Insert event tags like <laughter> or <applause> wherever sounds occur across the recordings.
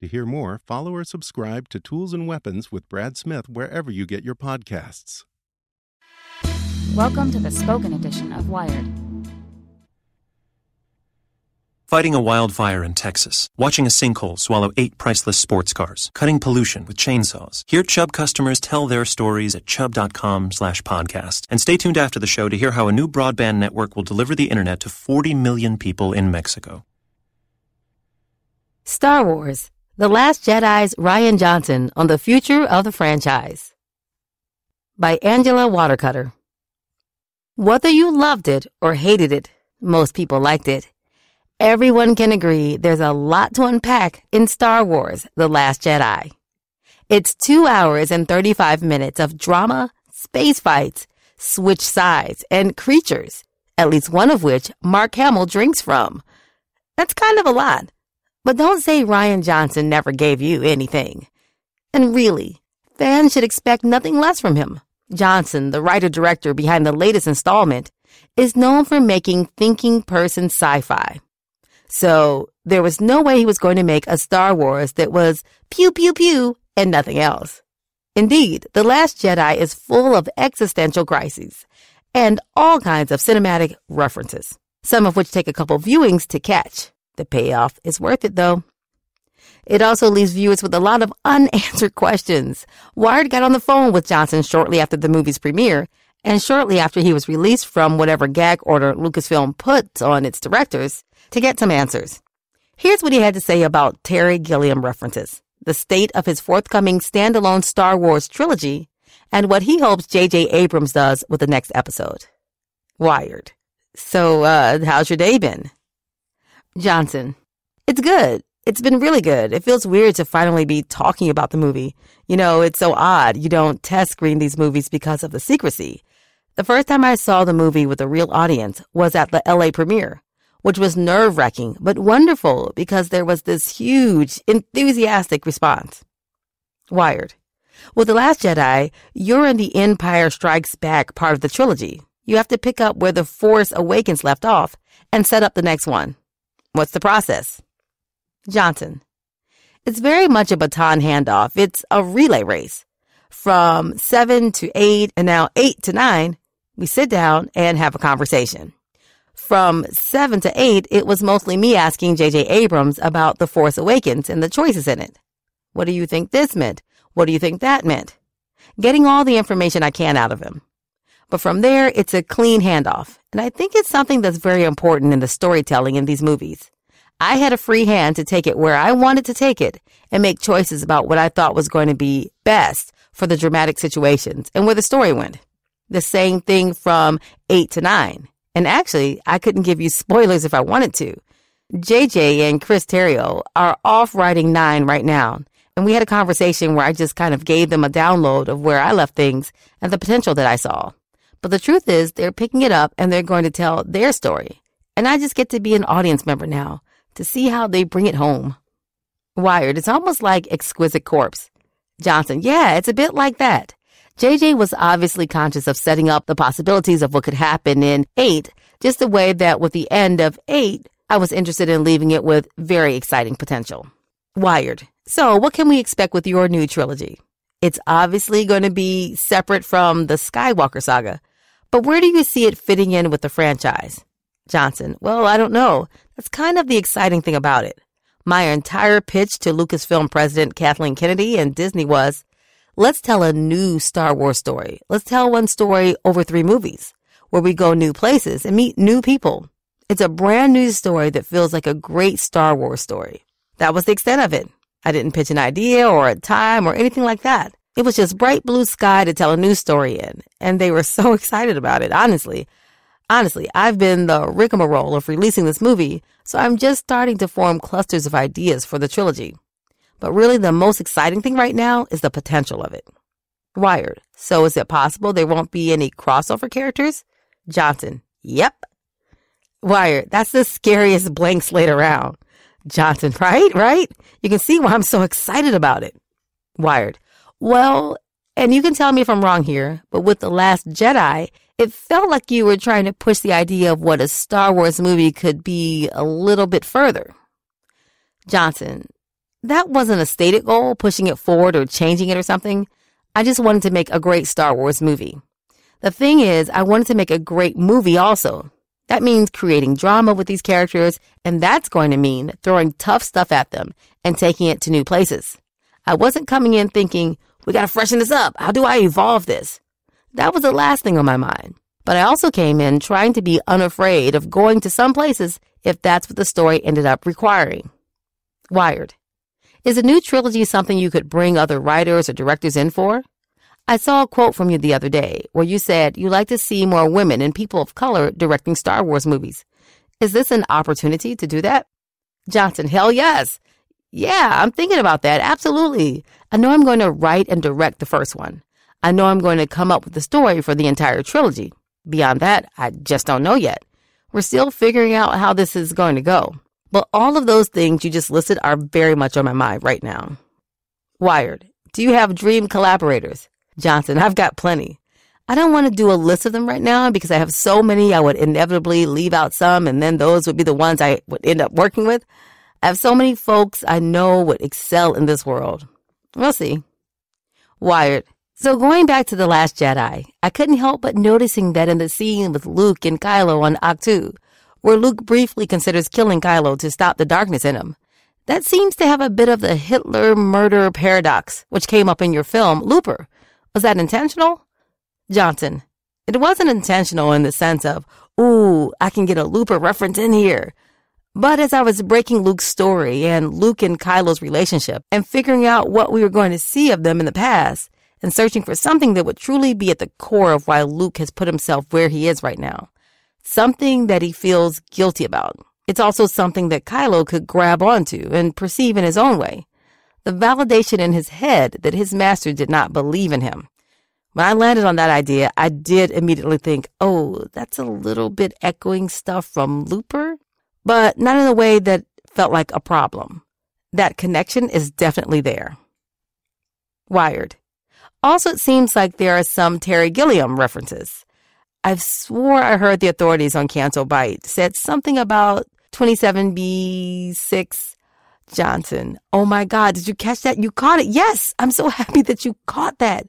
To hear more, follow or subscribe to Tools and Weapons with Brad Smith wherever you get your podcasts. Welcome to the spoken edition of Wired. Fighting a wildfire in Texas, watching a sinkhole swallow eight priceless sports cars, cutting pollution with chainsaws. Hear Chubb customers tell their stories at chubb.com slash podcast. And stay tuned after the show to hear how a new broadband network will deliver the internet to 40 million people in Mexico. Star Wars The Last Jedi's Rian Johnson on the future of the franchise. By Angela Watercutter. Whether you loved it or hated it, most people liked it. Everyone can agree there's a lot to unpack in Star Wars The Last Jedi. It's two hours and 35 minutes of drama, space fights, switch sides, and creatures, at least one of which Mark Hamill drinks from. That's kind of a lot. But don't say Rian Johnson never gave you anything. And really, fans should expect nothing less from him. Johnson, the writer director behind the latest installment, is known for making thinking person sci fi. So there was no way he was going to make a Star Wars that was pew pew pew and nothing else. Indeed, The Last Jedi is full of existential crises and all kinds of cinematic references, some of which take a couple viewings to catch. The payoff is worth it though. It also leaves viewers with a lot of unanswered questions. Wired got on the phone with Johnson shortly after the movie's premiere and shortly after he was released from whatever gag order Lucasfilm put on its directors to get some answers. Here's what he had to say about Terry Gilliam references, the state of his forthcoming standalone Star Wars trilogy, and what he hopes J.J. Abrams does with the next episode. Wired. So, uh, how's your day been? Johnson. It's good. It's been really good. It feels weird to finally be talking about the movie. You know, it's so odd. You don't test screen these movies because of the secrecy. The first time I saw the movie with a real audience was at the LA premiere, which was nerve wracking, but wonderful because there was this huge, enthusiastic response. Wired. With The Last Jedi, you're in the Empire Strikes Back part of the trilogy. You have to pick up where The Force Awakens left off and set up the next one. What's the process? Johnson. It's very much a baton handoff. It's a relay race. From seven to eight and now eight to nine, we sit down and have a conversation. From seven to eight, it was mostly me asking J.J. Abrams about The Force Awakens and the choices in it. What do you think this meant? What do you think that meant? Getting all the information I can out of him. But from there, it's a clean handoff. And I think it's something that's very important in the storytelling in these movies. I had a free hand to take it where I wanted to take it and make choices about what I thought was going to be best for the dramatic situations and where the story went. The same thing from eight to nine. And actually, I couldn't give you spoilers if I wanted to. JJ and Chris Terrio are off writing nine right now. And we had a conversation where I just kind of gave them a download of where I left things and the potential that I saw. But the truth is, they're picking it up and they're going to tell their story. And I just get to be an audience member now to see how they bring it home. Wired, it's almost like Exquisite Corpse. Johnson, yeah, it's a bit like that. JJ was obviously conscious of setting up the possibilities of what could happen in 8, just the way that with the end of 8, I was interested in leaving it with very exciting potential. Wired. So, what can we expect with your new trilogy? It's obviously going to be separate from the Skywalker saga. But where do you see it fitting in with the franchise? Johnson, well, I don't know. That's kind of the exciting thing about it. My entire pitch to Lucasfilm president Kathleen Kennedy and Disney was, let's tell a new Star Wars story. Let's tell one story over three movies where we go new places and meet new people. It's a brand new story that feels like a great Star Wars story. That was the extent of it. I didn't pitch an idea or a time or anything like that. It was just bright blue sky to tell a new story in. And they were <laughs> so excited about it, honestly. Honestly, I've been the rigmarole of releasing this movie, so I'm just starting to form clusters of ideas for the trilogy. But really, the most exciting thing right now is the potential of it. Wired. So is it possible there won't be any crossover characters? Johnson. Yep. Wired. That's the scariest blank slate around. Johnson. <laughs> Right? Right? You can see why I'm so excited about it. Wired. Well, and you can tell me if I'm wrong here, but with The Last Jedi, it felt like you were trying to push the idea of what a Star Wars movie could be a little bit further. Johnson, that wasn't a stated goal, pushing it forward or changing it or something. I just wanted to make a great Star Wars movie. The thing is, I wanted to make a great movie also. That means creating drama with these characters, and that's going to mean throwing tough stuff at them and taking it to new places. I wasn't coming in thinking, we gotta freshen this up. How do I evolve this? That was the last thing on my mind. But I also came in trying to be unafraid of going to some places if that's what the story ended up requiring. Wired. Is a new trilogy something you could bring other writers or directors in for? I saw a quote from you the other day where you said you like to see more women and people of color directing Star Wars movies. Is this an opportunity to do that? Johnson, hell yes. Yeah, I'm thinking about that. Absolutely. I know I'm going to write and direct the first one. I know I'm going to come up with the story for the entire trilogy. Beyond that, I just don't know yet. We're still figuring out how this is going to go. But all of those things you just listed are very much on my mind right now. Wired. Do you have dream collaborators? Johnson, I've got plenty. I don't want to do a list of them right now because I have so many I would inevitably leave out some and then those would be the ones I would end up working with. I have so many folks I know would excel in this world. We'll see. Wired. So going back to The Last Jedi, I couldn't help but noticing that in the scene with Luke and Kylo on Ahch-To, where Luke briefly considers killing Kylo to stop the darkness in him, that seems to have a bit of the Hitler murder paradox, which came up in your film, Looper. Was that intentional? Johnson. It wasn't intentional in the sense of, ooh, I can get a Looper reference in here. But as I was breaking Luke's story and Luke and Kylo's relationship and figuring out what we were going to see of them in the past and searching for something that would truly be at the core of why Luke has put himself where he is right now. Something that he feels guilty about. It's also something that Kylo could grab onto and perceive in his own way. The validation in his head that his master did not believe in him. When I landed on that idea, I did immediately think, oh, that's a little bit echoing stuff from Looper but not in a way that felt like a problem. That connection is definitely there. Wired. Also, it seems like there are some Terry Gilliam references. I've swore I heard the authorities on Canto Bight said something about 27B6 Johnson. Oh my God, did you catch that? You caught it. Yes, I'm so <laughs> happy that you caught that.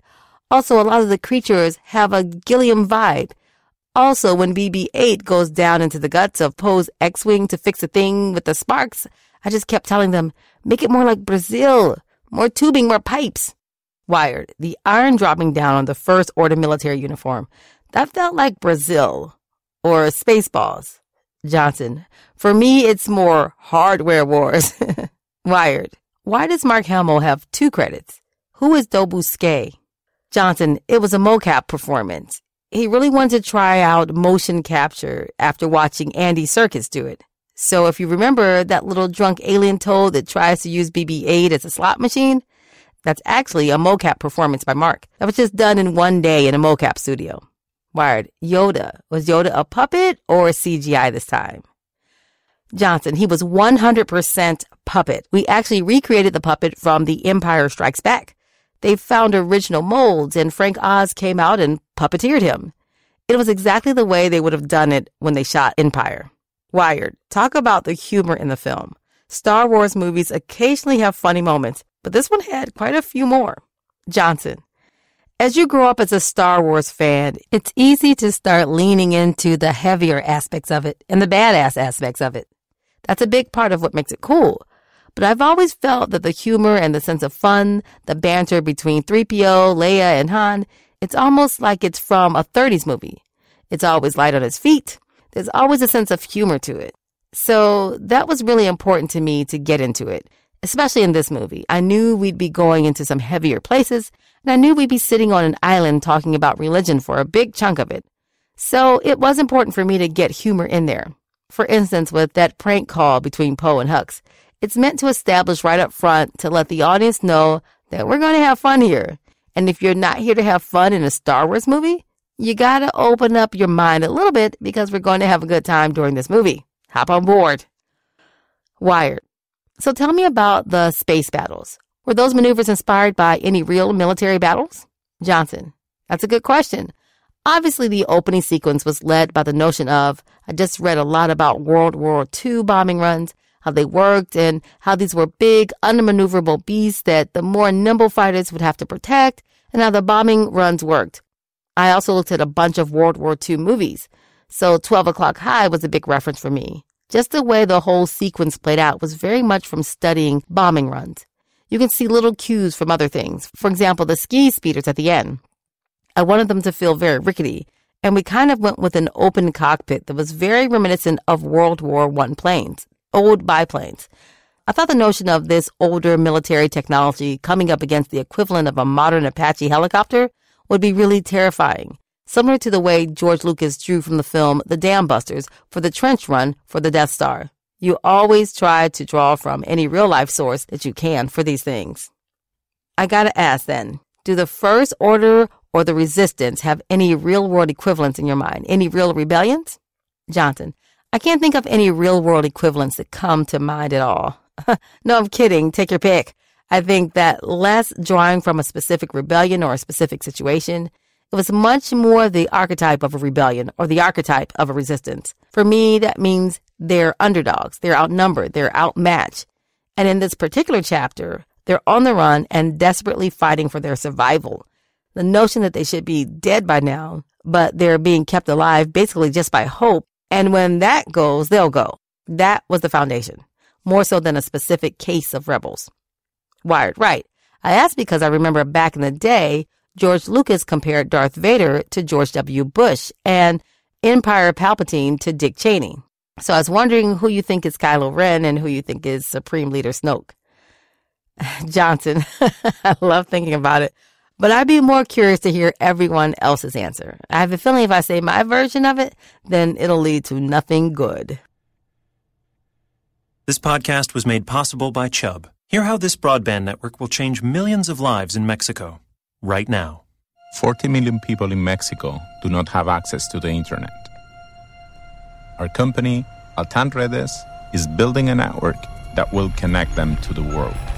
Also, a lot of the creatures have a Gilliam vibe. Also, when BB-8 goes down into the guts of Poe's X-Wing to fix a thing with the sparks, I just kept telling them, make it more like Brazil. More tubing, more pipes. Wired. The iron dropping down on the first order military uniform. That felt like Brazil. Or Spaceballs. Johnson. For me, it's more hardware wars. <laughs> Wired. Why does Mark Hamill have two credits? Who is Dobbu Scay? Johnson. It was a mocap performance he really wanted to try out motion capture after watching Andy Serkis do it. So if you remember that little drunk alien toad that tries to use BB-8 as a slot machine, that's actually a mocap performance by Mark. That was just done in one day in a mocap studio. Wired, Yoda. Was Yoda a puppet or CGI this time? Johnson, he was 100% puppet. We actually recreated the puppet from The Empire Strikes Back. They found original molds and Frank Oz came out and puppeteered him. It was exactly the way they would have done it when they shot Empire. Wired, talk about the humor in the film. Star Wars movies occasionally have funny moments, but this one had quite a few more. Johnson. As you grow up as a Star Wars fan, it's easy to start leaning into the heavier aspects of it and the badass aspects of it. That's a big part of what makes it cool. But I've always felt that the humor and the sense of fun, the banter between 3PO, Leia, and Han, it's almost like it's from a 30s movie. It's always light on its feet. There's always a sense of humor to it. So that was really important to me to get into it, especially in this movie. I knew we'd be going into some heavier places, and I knew we'd be sitting on an island talking about religion for a big chunk of it. So it was important for me to get humor in there. For instance, with that prank call between Poe and Hux, it's meant to establish right up front to let the audience know that we're going to have fun here. And if you're not here to have fun in a Star Wars movie, you gotta open up your mind a little bit because we're going to have a good time during this movie. Hop on board. Wired. So tell me about the space battles. Were those maneuvers inspired by any real military battles? Johnson. That's a good question. Obviously, the opening sequence was led by the notion of, I just read a lot about World War II bombing runs, how they worked, and how these were big, unmaneuverable beasts that the more nimble fighters would have to protect, and how the bombing runs worked. I also looked at a bunch of World War II movies, so 12 O'Clock High was a big reference for me. Just the way the whole sequence played out was very much from studying bombing runs. You can see little cues from other things. For example, the ski speeders at the end. I wanted them to feel very rickety, and we kind of went with an open cockpit that was very reminiscent of World War I planes, old biplanes. I thought the notion of this older military technology coming up against the equivalent of a modern Apache helicopter would be really terrifying, similar to the way George Lucas drew from the film The Dam Busters for the trench run for the Death Star. You always try to draw from any real life source that you can for these things. I gotta ask then, do the First Order or the Resistance have any real world equivalents in your mind? Any real rebellions? Johnson, I can't think of any real world equivalents that come to mind at all. <laughs> no, I'm kidding. Take your pick. I think that less drawing from a specific rebellion or a specific situation, it was much more the archetype of a rebellion or the archetype of a resistance. For me, that means they're underdogs, they're outnumbered, they're outmatched. And in this particular chapter, they're on the run and desperately fighting for their survival. The notion that they should be dead by now, but they're being kept alive basically just by hope. And when that goes, they'll go. That was the foundation, more so than a specific case of rebels. Wired, right. I asked because I remember back in the day, George Lucas compared Darth Vader to George W. Bush and Emperor Palpatine to Dick Cheney. So I was wondering who you think is Kylo Ren and who you think is Supreme Leader Snoke. <sighs> Johnson, <laughs> I love thinking about it, but I'd be more curious to hear everyone else's answer. I have a feeling if I say my version of it, then it'll lead to nothing good. This podcast was made possible by Chubb. Hear how this broadband network will change millions of lives in Mexico right now. 40 million people in Mexico do not have access to the internet. Our company, Altan Redes, is building a network that will connect them to the world.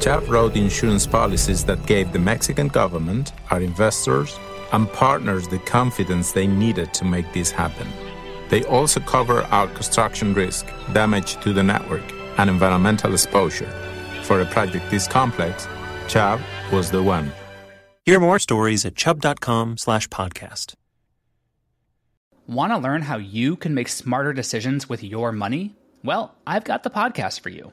Chubb wrote insurance policies that gave the Mexican government, our investors, and partners the confidence they needed to make this happen. They also cover our construction risk, damage to the network, and environmental exposure. For a project this complex, Chubb was the one. Hear more stories at chubb.com slash podcast. Want to learn how you can make smarter decisions with your money? Well, I've got the podcast for you.